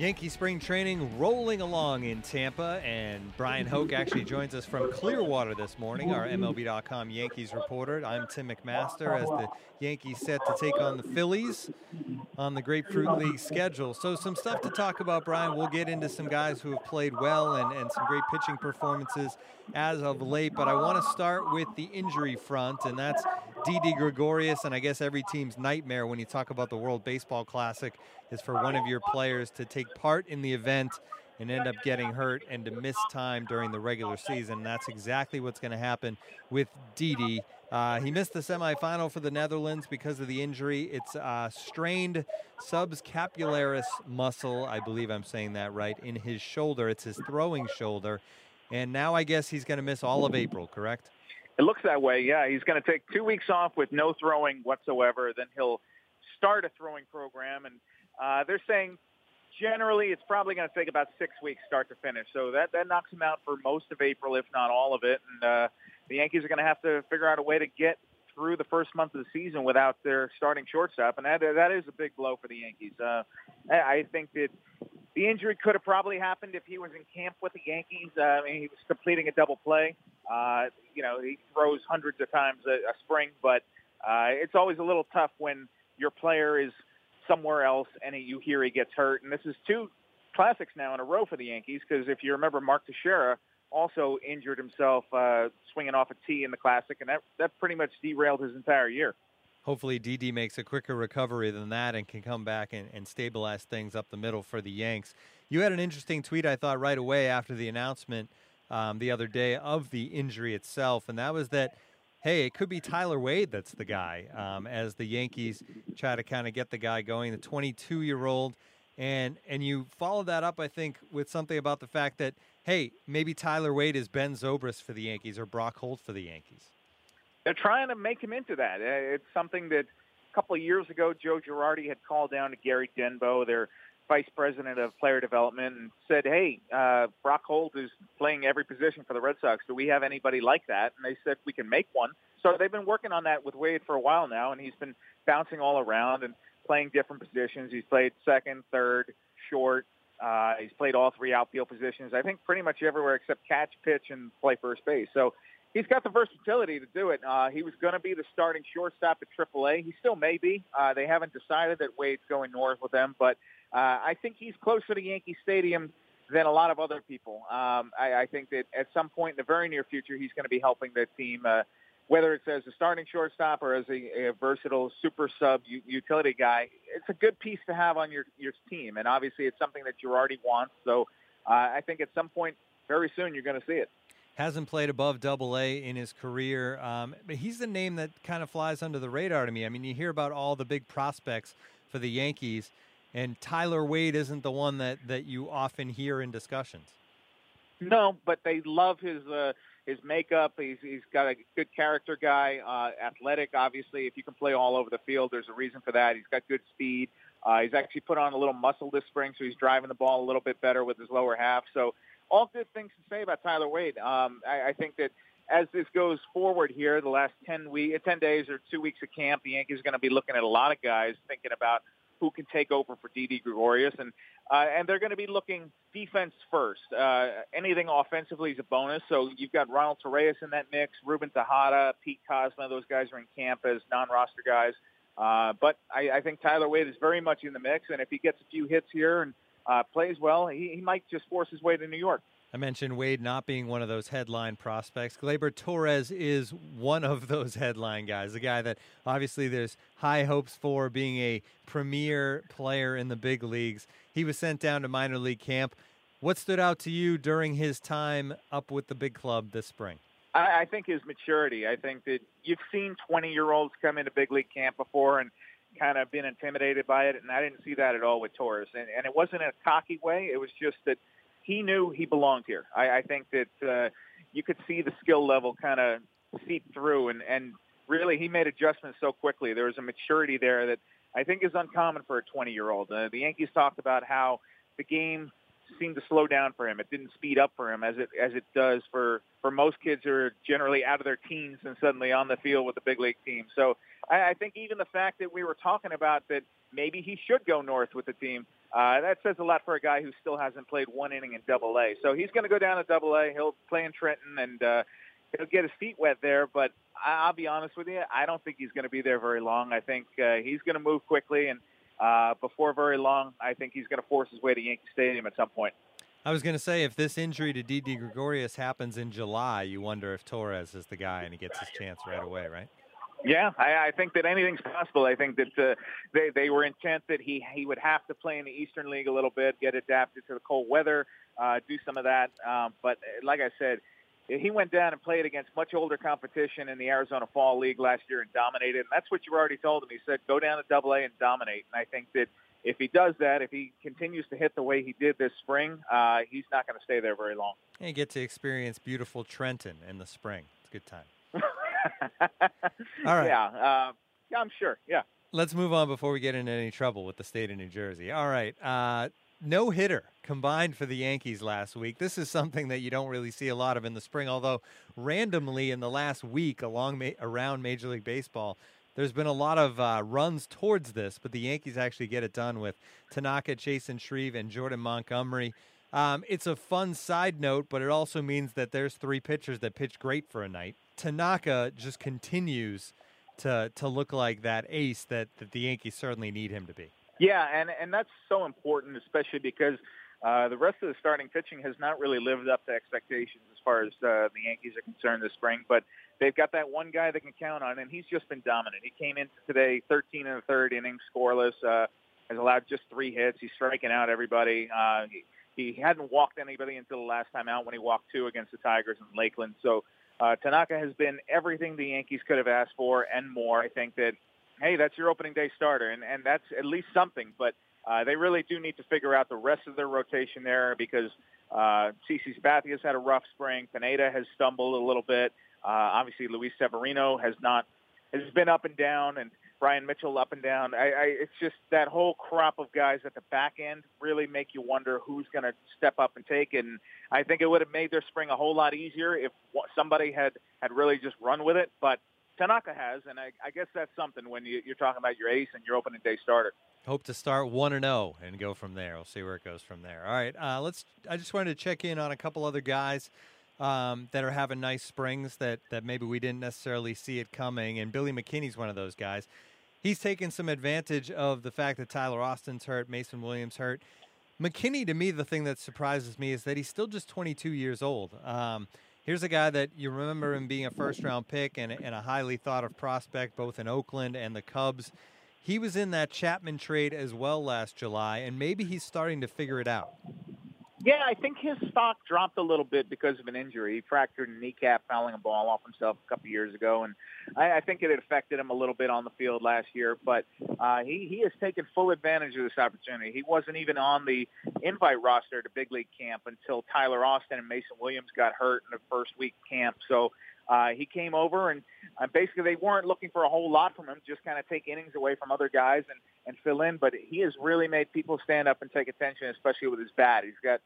Yankee spring training rolling along in Tampa, and Bryan Hoch actually joins us from Clearwater this morning, our MLB.com Yankees reporter. I'm Tim McMaster as the Yankees set to take on the Phillies on the Grapefruit League schedule. So, some stuff to talk about, Brian. We'll get into some guys who have played well and, and some great pitching performances as of late, but I want to start with the injury front, and that's Didi Gregorius, and I guess every team's nightmare when you talk about the World Baseball Classic is for one of your players to take part in the event and end up getting hurt and to miss time during the regular season. That's exactly what's going to happen with Didi. Uh, he missed the semifinal for the Netherlands because of the injury. It's a strained subscapularis muscle, I believe I'm saying that right, in his shoulder. It's his throwing shoulder. And now I guess he's going to miss all of April, correct? It looks that way, yeah. He's going to take two weeks off with no throwing whatsoever. Then he'll start a throwing program. And uh, they're saying generally it's probably going to take about six weeks start to finish. So that, that knocks him out for most of April, if not all of it. And uh, the Yankees are going to have to figure out a way to get through the first month of the season without their starting shortstop, and that that is a big blow for the Yankees. Uh, I think that the injury could have probably happened if he was in camp with the Yankees. Uh, I mean, he was completing a double play. Uh, you know, he throws hundreds of times a, a spring, but uh, it's always a little tough when your player is somewhere else and he, you hear he gets hurt. And this is two classics now in a row for the Yankees because if you remember, Mark Teixeira also injured himself uh, swinging off a tee in the Classic, and that that pretty much derailed his entire year. Hopefully, Didi makes a quicker recovery than that and can come back and, and stabilize things up the middle for the Yanks. You had an interesting tweet, I thought, right away after the announcement um, the other day of the injury itself, and that was that hey, it could be Tyler Wade that's the guy um, as the Yankees try to kind of get the guy going, the 22 year old. And, and you follow that up, I think, with something about the fact that, hey, maybe Tyler Wade is Ben Zobrist for the Yankees or Brock Holt for the Yankees. They're trying to make him into that. Uh, it's something that a couple of years ago, Joe Girardi had called down to Gary Denbo, their vice president of player development, and said, hey, uh, Brock Holt is playing every position for the Red Sox. Do we have anybody like that? And they said, we can make one. So they've been working on that with Wade for a while now, and he's been bouncing all around and playing different positions. He's played second, third, short. Uh, he's played all three outfield positions. I think pretty much everywhere except catch, pitch, and play first base. So he's got the versatility to do it. Uh, he was going to be the starting shortstop at AAA. He still may be. Uh, they haven't decided that Wade's going north with them, but uh, I think he's closer to Yankee Stadium than a lot of other people. Um, I, I think that at some point in the very near future, he's going to be helping the team, uh, whether it's as a starting shortstop or as a, a versatile super sub utility guy. It's a good piece to have on your your team, and obviously, it's something that Girardi wants. So, uh, I think at some point, very soon, you're going to see it hasn't played above double A in his career. Um, but he's the name that kind of flies under the radar to me. I mean, you hear about all the big prospects for the Yankees, and Tyler Wade isn't the one that, that you often hear in discussions. No, but they love his uh, his makeup. He's he's got a good character guy, uh, athletic. Obviously, if you can play all over the field, there's a reason for that. He's got good speed. Uh, he's actually put on a little muscle this spring, so he's driving the ball a little bit better with his lower half. So all good things to say about Tyler Wade. Um, I, I think that as this goes forward here, the last 10 week, 10 days or two weeks of camp, the Yankees are going to be looking at a lot of guys thinking about who can take over for Didi Gregorius, and uh, and they're going to be looking defense first. Uh, anything offensively is a bonus. So you've got Ronald Torreyes in that mix, Ruben Tejada, Pete Kozma. Those guys are in camp as non-roster guys. Uh, but I, I think Tyler Wade is very much in the mix, and if he gets a few hits here and uh, plays well, he, he might just force his way to New York. I mentioned Wade not being one of those headline prospects. Gleyber Torres is one of those headline guys, a guy that obviously there's high hopes for being a premier player in the big leagues. He was sent down to minor league camp. What stood out to you during his time up with the big club this spring? I, I think his maturity. I think that you've seen 20 year olds come into big league camp before and kind of been intimidated by it, and I didn't see that at all with Torres. And, and it wasn't in a cocky way. It was just that he knew he belonged here. I, I think that uh, you could see the skill level kind of seep through, and and really he made adjustments so quickly. There was a maturity there that I think is uncommon for a 20 year old. Uh, the Yankees talked about how the game seemed to slow down for him. It didn't speed up for him as it as it does for for most kids who are generally out of their teens and suddenly on the field with the big league team. So I, I think even the fact that we were talking about that maybe he should go north with the team, uh, that says a lot for a guy who still hasn't played one inning in Double A. So he's going to go down to Double A. He'll play in Trenton and. uh he'll get his feet wet there, but I'll be honest with you, I don't think he's going to be there very long. I think uh, he's going to move quickly, and uh, before very long, I think he's going to force his way to Yankee Stadium at some point. I was going to say, if this injury to Didi Gregorius happens in July, you wonder if Torres is the guy and he gets his chance right away, right? Yeah, I, I think that anything's possible. I think that uh, they they were intent that he he would have to play in the Eastern League a little bit, get adapted to the cold weather, uh, do some of that. Um, but uh, like I said, he went down and played against much older competition in the Arizona Fall League last year and dominated. And that's what you already told him. He said, go down to Double A and dominate. And I think that if he does that, if he continues to hit the way he did this spring, uh, he's not going to stay there very long. And get to experience beautiful Trenton in the spring. It's a good time. All right. Yeah, uh, yeah, I'm sure. Yeah. Let's move on before we get into any trouble with the state of New Jersey. All right. Uh, no hitter combined for the Yankees last week. This is something that you don't really see a lot of in the spring, although randomly in the last week along around Major League Baseball, there's been a lot of uh, runs towards this, but the Yankees actually get it done with Tanaka, Chasen Shreve, and Jordan Montgomery. Um, it's a fun side note, but it also means that there's three pitchers that pitch great for a night. Tanaka just continues to to look like that ace that, that the Yankees certainly need him to be. Yeah, and and that's so important, especially because uh, the rest of the starting pitching has not really lived up to expectations as far as uh, the Yankees are concerned this spring. But they've got that one guy they can count on, and he's just been dominant. He came in today 13 and a third innings, scoreless, uh, has allowed just three hits. He's striking out everybody. Uh, he, he hadn't walked anybody until the last time out when he walked two against the Tigers in Lakeland. So uh, Tanaka has been everything the Yankees could have asked for and more. I think that hey, that's your opening day starter, and and that's at least something. But uh, they really do need to figure out the rest of their rotation there because uh, CC Sabathia has had a rough spring. Pineda has stumbled a little bit. Uh, obviously, Luis Severino has not has been up and down, and Bryan Mitchell up and down. I, I, it's just that whole crop of guys at the back end really make you wonder who's going to step up and take it. And I think it would have made their spring a whole lot easier if somebody had had really just run with it. But Tanaka has, and I, I guess that's something when you, you're talking about your ace and your opening day starter. Hope to start one and zero oh and go from there. We'll see where it goes from there. All right, uh, let's. I just wanted to check in on a couple other guys um, that are having nice springs that that maybe we didn't necessarily see it coming. And Billy McKinney's one of those guys. He's taken some advantage of the fact that Tyler Austin's hurt, Mason Williams hurt. McKinney, to me, the thing that surprises me is that he's still just 22 years old. Um, here's a guy that you remember him being a first round pick and, and a highly thought of prospect both in Oakland and the Cubs. He was in that Chapman trade as well last July, and maybe he's starting to figure it out. Yeah, I think his stock dropped a little bit because of an injury. He fractured a kneecap fouling a ball off himself a couple years ago, and I, I think it had affected him a little bit on the field last year. But uh, he he has taken full advantage of this opportunity. He wasn't even on the invite roster to big league camp until Tyler Austin and Mason Williams got hurt in the first week camp. So uh, he came over and uh, basically they weren't looking for a whole lot from him, just kind of take innings away from other guys and, and fill in. But he has really made people stand up and take attention, especially with his bat. He's got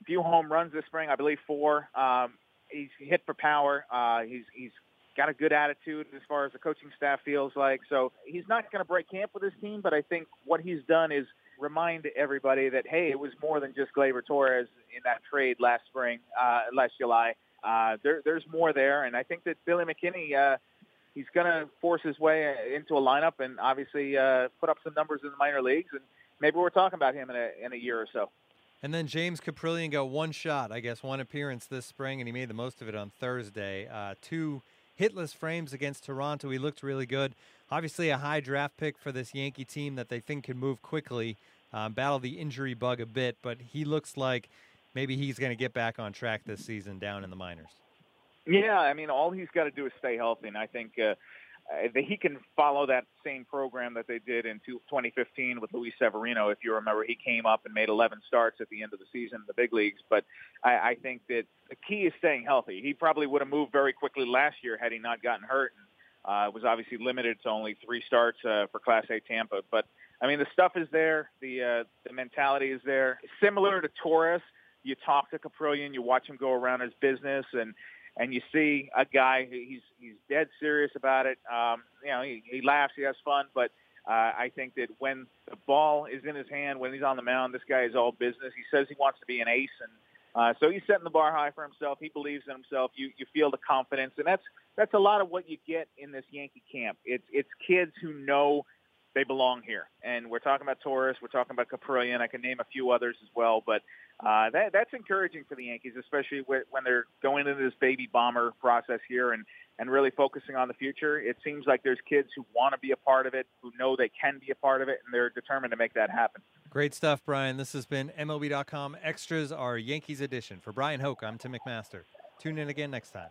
a few home runs this spring, I believe four. Um, he's hit for power. Uh, he's he's got a good attitude as far as the coaching staff feels like. So he's not going to break camp with his team, but I think what he's done is remind everybody that hey, it was more than just Gleyber Torres in that trade last spring, uh, last July uh, there, there's more there, and I think that Billy McKinney, uh, he's going to force his way into a lineup and obviously uh, put up some numbers in the minor leagues, and maybe we're talking about him in a in a year or so. And then James Kaprielian got one shot, I guess, one appearance this spring, and he made the most of it on Thursday. Uh, two hitless frames against Toronto. He looked really good. Obviously, a high draft pick for this Yankee team that they think can move quickly, uh, battle the injury bug a bit, but he looks like maybe he's going to get back on track this season down in the minors. Yeah, I mean, all he's got to do is stay healthy, and I think uh, that he can follow that same program that they did in 2015 with Luis Severino. If you remember, he came up and made 11 starts at the end of the season in the big leagues. But I, I think that the key is staying healthy. He probably would have moved very quickly last year had he not gotten hurt. And, uh, was obviously limited to only three starts uh, for Class A Tampa. But I mean, the stuff is there. The uh, the mentality is there. Similar to Torres, you talk to Kaprielian, you watch him go around his business, and and you see a guy he's he's dead serious about it. Um, you know, he, he laughs, he has fun, but uh, I think that when the ball is in his hand, when he's on the mound, this guy is all business. He says he wants to be an ace, and uh, so he's setting the bar high for himself. He believes in himself. You you feel the confidence, and that's that's a lot of what you get in this Yankee camp. It's it's kids who know they belong here. And we're talking about Torres, we're talking about Kaprielian. I can name a few others as well, but uh, that, that's encouraging for the Yankees, especially when they're going into this baby bomber process here and, and really focusing on the future. It seems like there's kids who want to be a part of it, who know they can be a part of it, and they're determined to make that happen. Great stuff, Brian. This has been MLB.com Extras, our Yankees edition. For Bryan Hoch, I'm Tim McMaster. Tune in again next time.